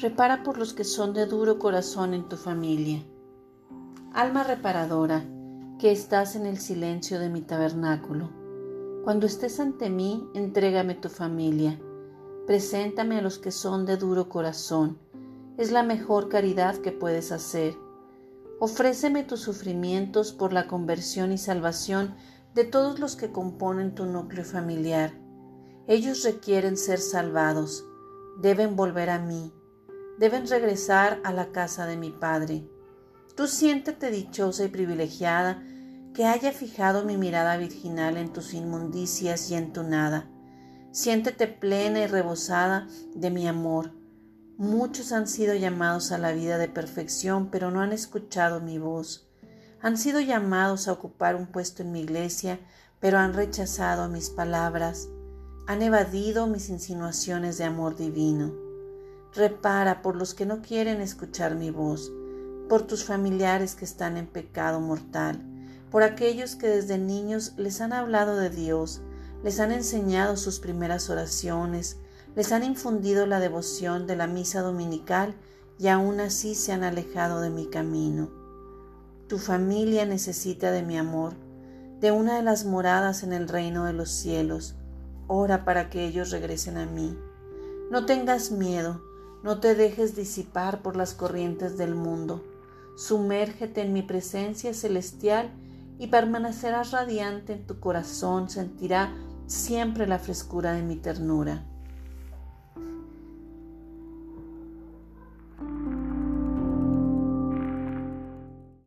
Repara por los que son de duro corazón en tu familia. Alma reparadora, que estás en el silencio de mi tabernáculo. Cuando estés ante mí, entrégame tu familia. Preséntame a los que son de duro corazón. Es la mejor caridad que puedes hacer. Ofréceme tus sufrimientos por la conversión y salvación de todos los que componen tu núcleo familiar. Ellos requieren ser salvados, deben volver a mí, deben regresar a la casa de mi Padre. Tú siéntete dichosa y privilegiada que haya fijado mi mirada virginal en tus inmundicias y en tu nada. Siéntete plena y rebosada de mi amor. Muchos han sido llamados a la vida de perfección, pero no han escuchado mi voz. Han sido llamados a ocupar un puesto en mi iglesia, pero han rechazado mis palabras. Han evadido mis insinuaciones de amor divino. Repara por los que no quieren escuchar mi voz por tus familiares que están en pecado mortal, por aquellos que desde niños les han hablado de Dios, les han enseñado sus primeras oraciones, les han infundido la devoción de la misa dominical y aún así se han alejado de mi camino. Tu familia necesita de mi amor, de una de las moradas en el reino de los cielos. Ora para que ellos regresen a mí. No tengas miedo, no te dejes disipar por las corrientes del mundo. Sumérgete en mi presencia celestial y permanecerás radiante en tu corazón, sentirá siempre la frescura de mi ternura.